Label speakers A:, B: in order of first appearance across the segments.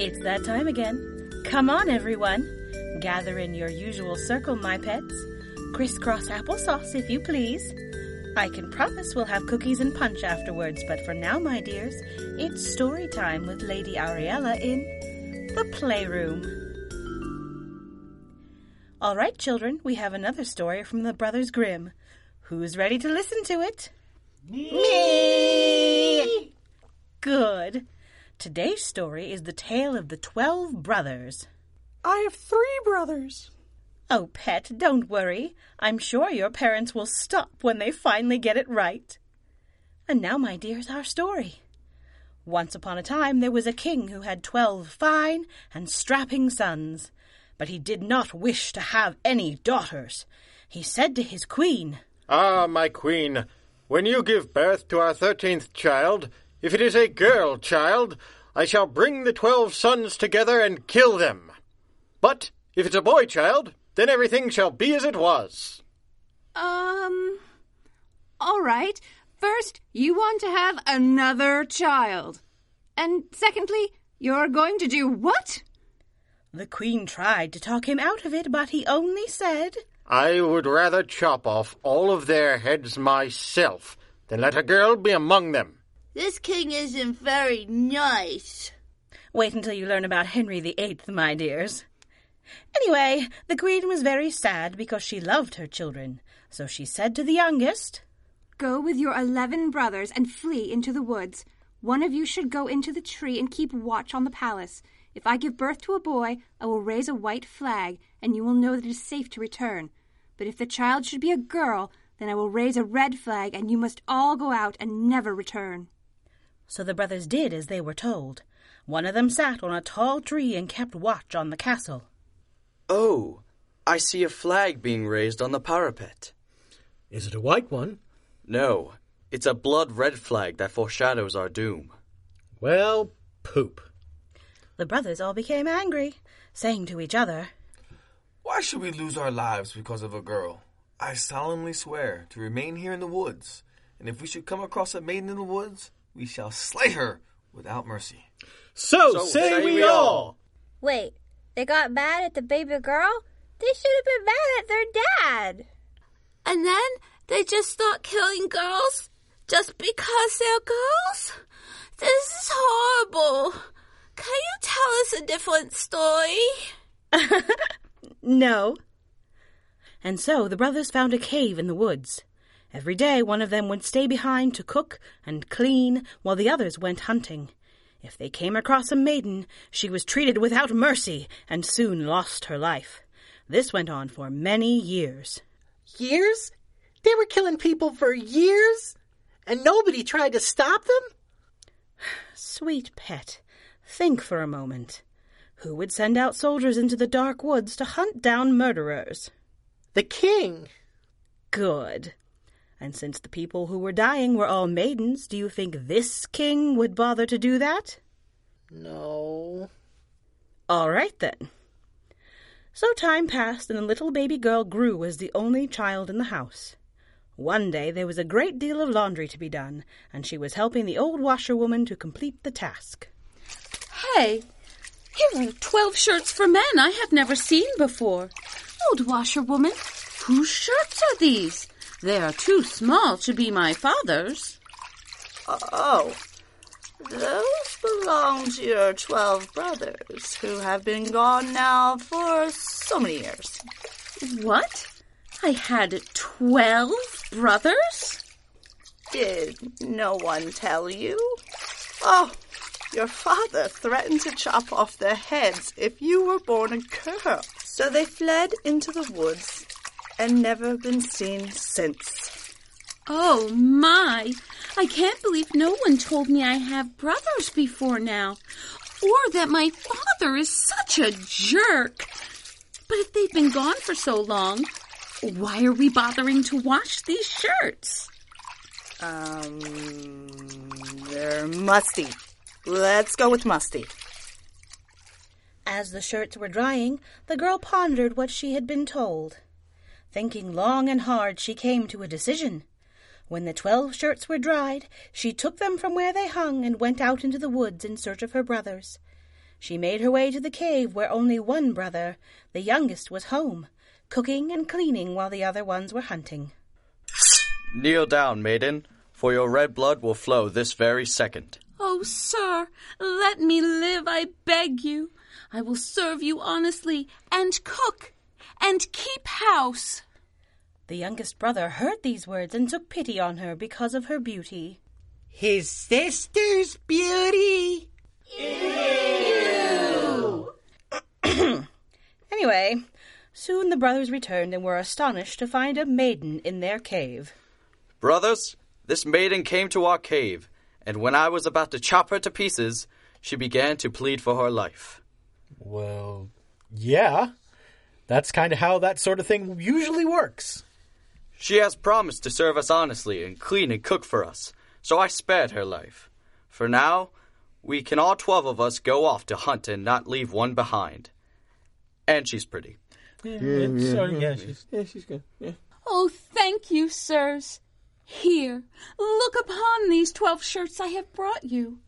A: It's that time again. Come on, everyone. Gather in your usual circle, my pets. Crisscross applesauce, if you please. I can promise we'll have cookies and punch afterwards, but for now, my dears, it's story time with Lady Ariella in the playroom. All right, children, we have another story from the Brothers Grimm. Who's ready to listen to it?
B: Me!
A: Good. Today's story is the tale of the twelve brothers.
C: I have three brothers.
A: Oh, pet, don't worry. I'm sure your parents will stop when they finally get it right. And now, my dears, our story. Once upon a time there was a king who had twelve fine and strapping sons, but he did not wish to have any daughters. He said to his queen,
D: Ah, my queen, when you give birth to our thirteenth child, if it is a girl child, I shall bring the twelve sons together and kill them. But if it's a boy child, then everything shall be as it was.
B: Um. All right. First, you want to have another child. And secondly, you're going to do what?
A: The queen tried to talk him out of it, but he only said,
D: I would rather chop off all of their heads myself than let a girl be among them.
E: This king isn't very nice.
A: Wait until you learn about Henry the Eighth, my dears. Anyway, the queen was very sad because she loved her children, so she said to the youngest,
B: Go with your eleven brothers and flee into the woods. One of you should go into the tree and keep watch on the palace. If I give birth to a boy, I will raise a white flag, and you will know that it is safe to return. But if the child should be a girl, then I will raise a red flag, and you must all go out and never return.
A: So the brothers did as they were told. One of them sat on a tall tree and kept watch on the castle.
F: Oh, I see a flag being raised on the parapet.
C: Is it a white one?
F: No, it's a blood red flag that foreshadows our doom.
C: Well, poop.
A: The brothers all became angry, saying to each other,
G: Why should we lose our lives because of a girl? I solemnly swear to remain here in the woods, and if we should come across a maiden in the woods, we shall slay her without mercy.
C: So,
D: So
C: say,
D: say
C: we,
D: we
C: all.
D: all.
H: Wait, they got mad at the baby girl? They should have been mad at their dad.
E: And then they just start killing girls just because they're girls? This is horrible. Can you tell us a different story?
A: No. And so the brothers found a cave in the woods. Every day one of them would stay behind to cook and clean while the others went hunting. If they came across a maiden, she was treated without mercy and soon lost her life. This went on for many years.
C: Years? They were killing people for years? And nobody tried to stop them?
A: Sweet pet, think for a moment. Who would send out soldiers into the dark woods to hunt down murderers?
C: The king.
A: Good. And since the people who were dying were all maidens, do you think this king would bother to do that?
C: No.
A: All right then. So time passed, and the little baby girl grew as the only child in the house. One day there was a great deal of laundry to be done, and she was helping the old washerwoman to complete the task.
I: Hey, here are twelve shirts for men I have never seen before. Old washerwoman, whose shirts are these? They are too small to be my father's.
E: Oh, those belong to your twelve brothers, who have been gone now for so many years.
I: What? I had twelve brothers?
E: Did no one tell you? Oh, your father threatened to chop off their heads if you were born a girl. So they fled into the woods and never been seen since.
I: Oh my! I can't believe no one told me I have brothers before now, or that my father is such a jerk. But if they've been gone for so long, why are we bothering to wash these shirts?
E: Um, they're musty. Let's go with musty.
A: As the shirts were drying, the girl pondered what she had been told. Thinking long and hard, she came to a decision. When the twelve shirts were dried, she took them from where they hung and went out into the woods in search of her brothers. She made her way to the cave where only one brother, the youngest, was home, cooking and cleaning while the other ones were hunting.
F: Kneel down, maiden, for your red blood will flow this very second.
I: Oh, sir, let me live, I beg you. I will serve you honestly and cook and keep house.
A: The youngest brother heard these words and took pity on her because of her beauty.
C: His sister's beauty.
A: Anyway, soon the brothers returned and were astonished to find a maiden in their cave.
F: Brothers, this maiden came to our cave, and when I was about to chop her to pieces, she began to plead for her life.
J: Well, yeah. That's kind of how that sort of thing usually works.
F: She has promised to serve us honestly and clean and cook for us, so I spared her life. For now, we can all twelve of us go off to hunt and not leave one behind. And she's pretty.
J: Yeah, yeah, she's,
G: Yeah, she's good. Yeah.
I: Oh, thank you, sirs. Here, look upon these twelve shirts I have brought you.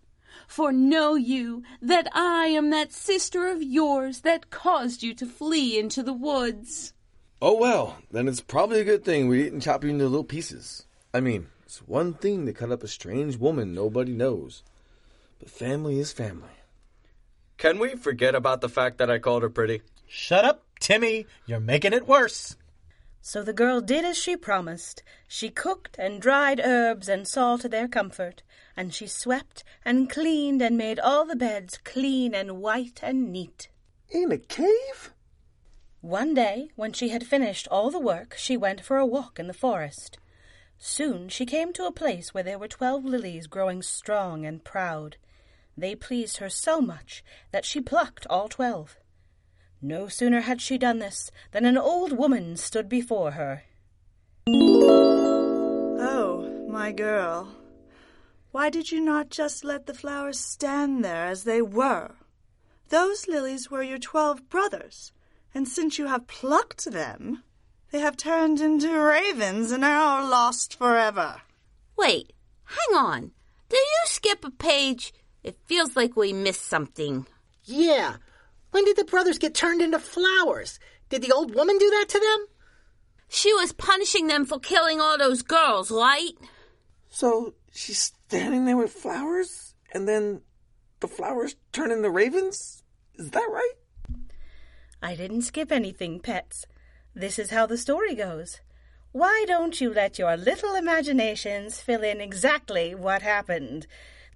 I: For know you that I am that sister of yours that caused you to flee into the woods.
G: Oh well, then it's probably a good thing we didn't chop you into little pieces. I mean, it's one thing to cut up a strange woman nobody knows, but family is family.
F: Can we forget about the fact that I called her pretty?
J: Shut up, Timmy. You're making it worse.
A: So the girl did as she promised. She cooked and dried herbs and saw to their comfort, and she swept and cleaned and made all the beds clean and white and neat.
G: In a cave?
A: One day, when she had finished all the work, she went for a walk in the forest. Soon she came to a place where there were twelve lilies growing strong and proud. They pleased her so much that she plucked all twelve. No sooner had she done this than an old woman stood before her.
E: Oh, my girl, why did you not just let the flowers stand there as they were? Those lilies were your twelve brothers, and since you have plucked them, they have turned into ravens and are lost forever.
H: Wait, hang on. Did you skip a page? It feels like we missed something.
C: Yeah. When did the brothers get turned into flowers? Did the old woman do that to them?
H: She was punishing them for killing all those girls, right?
G: So she's standing there with flowers, and then the flowers turn into ravens? Is that right?
A: I didn't skip anything, pets. This is how the story goes. Why don't you let your little imaginations fill in exactly what happened?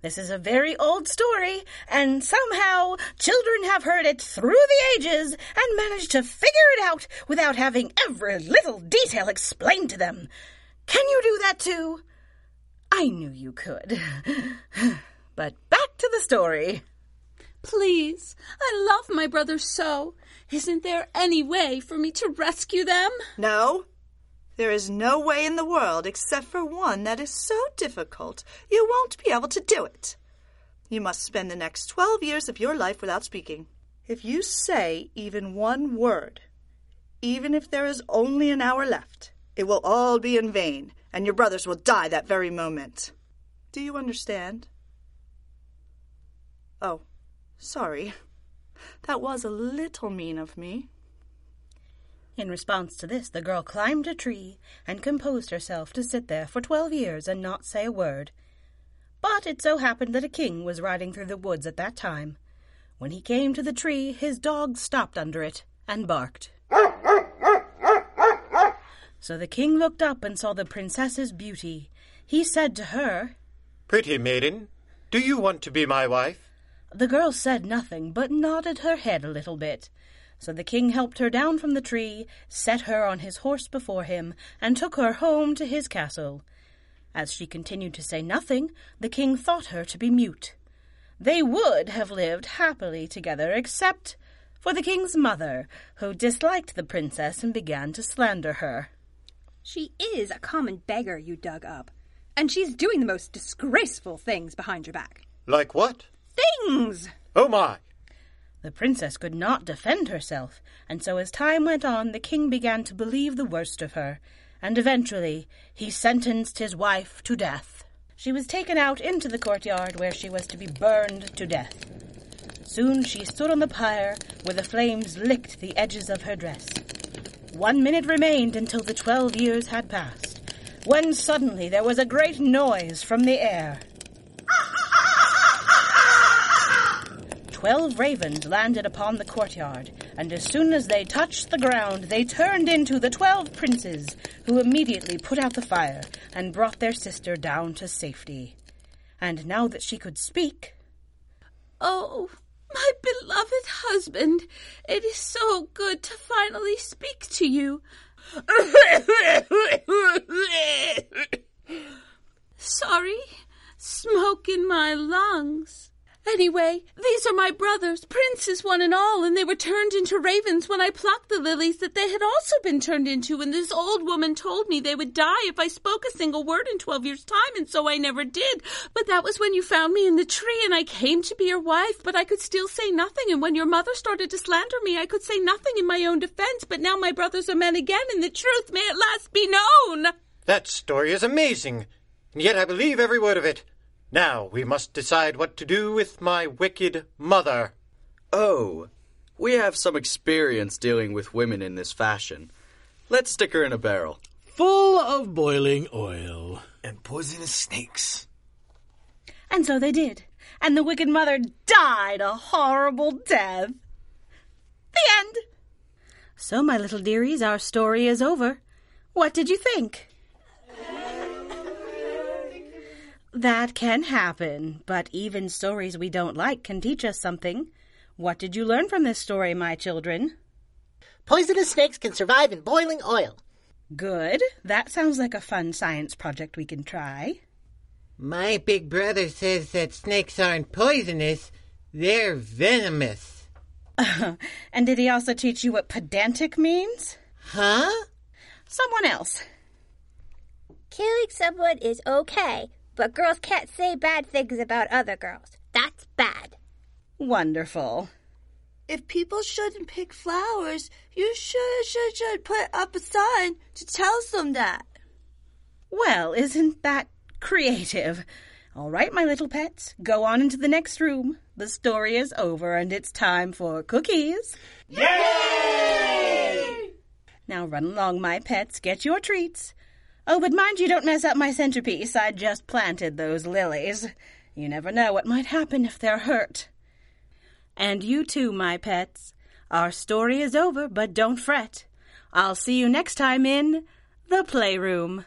A: This is a very old story, and somehow children have heard it through the ages and managed to figure it out without having every little detail explained to them. Can you do that too? I knew you could. but back to the story.
I: Please, I love my brother so. Isn't there any way for me to rescue them?
E: No, there is no way in the world except for one that is so difficult you won't be able to do it. You must spend the next twelve years of your life without speaking. If you say even one word, even if there is only an hour left, it will all be in vain, and your brothers will die that very moment. Do you understand? Oh, sorry. That was a little mean of me.
A: In response to this, the girl climbed a tree and composed herself to sit there for twelve years and not say a word. But it so happened that a king was riding through the woods at that time. When he came to the tree, his dog stopped under it and barked. So the king looked up and saw the princess's beauty. He said to her,
D: Pretty maiden, do you want to be my wife?
A: The girl said nothing, but nodded her head a little bit. So the king helped her down from the tree, set her on his horse before him, and took her home to his castle. As she continued to say nothing, the king thought her to be mute. They would have lived happily together, except for the king's mother, who disliked the princess and began to slander her.
B: She is a common beggar you dug up, and she's doing the most disgraceful things behind your back.
D: Like what?
B: Things!
D: Oh my!
A: The princess could not defend herself, and so as time went on, the king began to believe the worst of her, and eventually he sentenced his wife to death. She was taken out into the courtyard where she was to be burned to death. Soon she stood on the pyre where the flames licked the edges of her dress. One minute remained until the twelve years had passed, when suddenly there was a great noise from the air. Twelve ravens landed upon the courtyard, and as soon as they touched the ground, they turned into the twelve princes, who immediately put out the fire and brought their sister down to safety. And now that she could speak,
I: Oh, my beloved husband, it is so good to finally speak to you. Sorry, smoke in my lungs. Anyway, these are my brothers, princes one and all, and they were turned into ravens when I plucked the lilies that they had also been turned into, and this old woman told me they would die if I spoke a single word in twelve years' time, and so I never did. But that was when you found me in the tree, and I came to be your wife, but I could still say nothing, and when your mother started to slander me, I could say nothing in my own defense, but now my brothers are men again, and the truth may at last be known.
D: That story is amazing, and yet I believe every word of it. Now we must decide what to do with my wicked mother.
F: Oh, we have some experience dealing with women in this fashion. Let's stick her in a barrel.
K: Full of boiling oil.
G: And poisonous snakes.
A: and so they did, and the wicked mother died a horrible death. The end. So, my little dearies, our story is over. What did you think? That can happen, but even stories we don't like can teach us something. What did you learn from this story, my children?
C: Poisonous snakes can survive in boiling oil.
A: Good. That sounds like a fun science project we can try.
L: My big brother says that snakes aren't poisonous, they're venomous.
A: and did he also teach you what pedantic means?
L: Huh?
A: Someone else.
H: Killing someone is okay, but girls can't say bad things about other girls. That's bad.
A: Wonderful.
E: If people shouldn't pick flowers, you should, should, should put up a sign to tell them that.
A: Well, isn't that creative? All right, my little pets, go on into the next room. The story is over and it's time for cookies. Yay! Now run along, my pets, get your treats. Oh, but mind you don't mess up my centerpiece. I just planted those lilies. You never know what might happen if they're hurt. And you too, my pets. Our story is over, but don't fret. I'll see you next time in the playroom.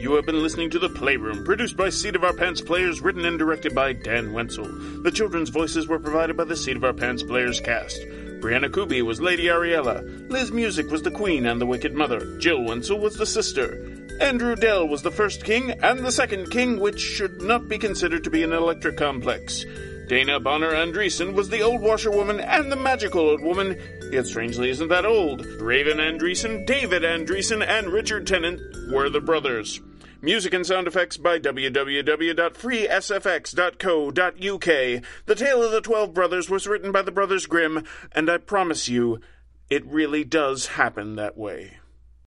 M: You have been listening to The Playroom, produced by Seat of Our Pants Players, written and directed by Dan Wenzel. The children's voices were provided by the Seat of Our Pants Players cast. Brianna Kubi was Lady Ariella. Liz Music was the Queen and the Wicked Mother. Jill Wenzel was the sister. Andrew Dell was the first king and the second king, which should not be considered to be an Electra complex. Dana Bonner Andreessen was the old washerwoman and the magical old woman, yet strangely isn't that old. Raven Andreessen, David Andreessen, and Richard Tennant were the brothers. Music and sound effects by www.freesfx.co.uk. The Tale of the Twelve Brothers was written by the Brothers Grimm, and I promise you, it really does happen that way.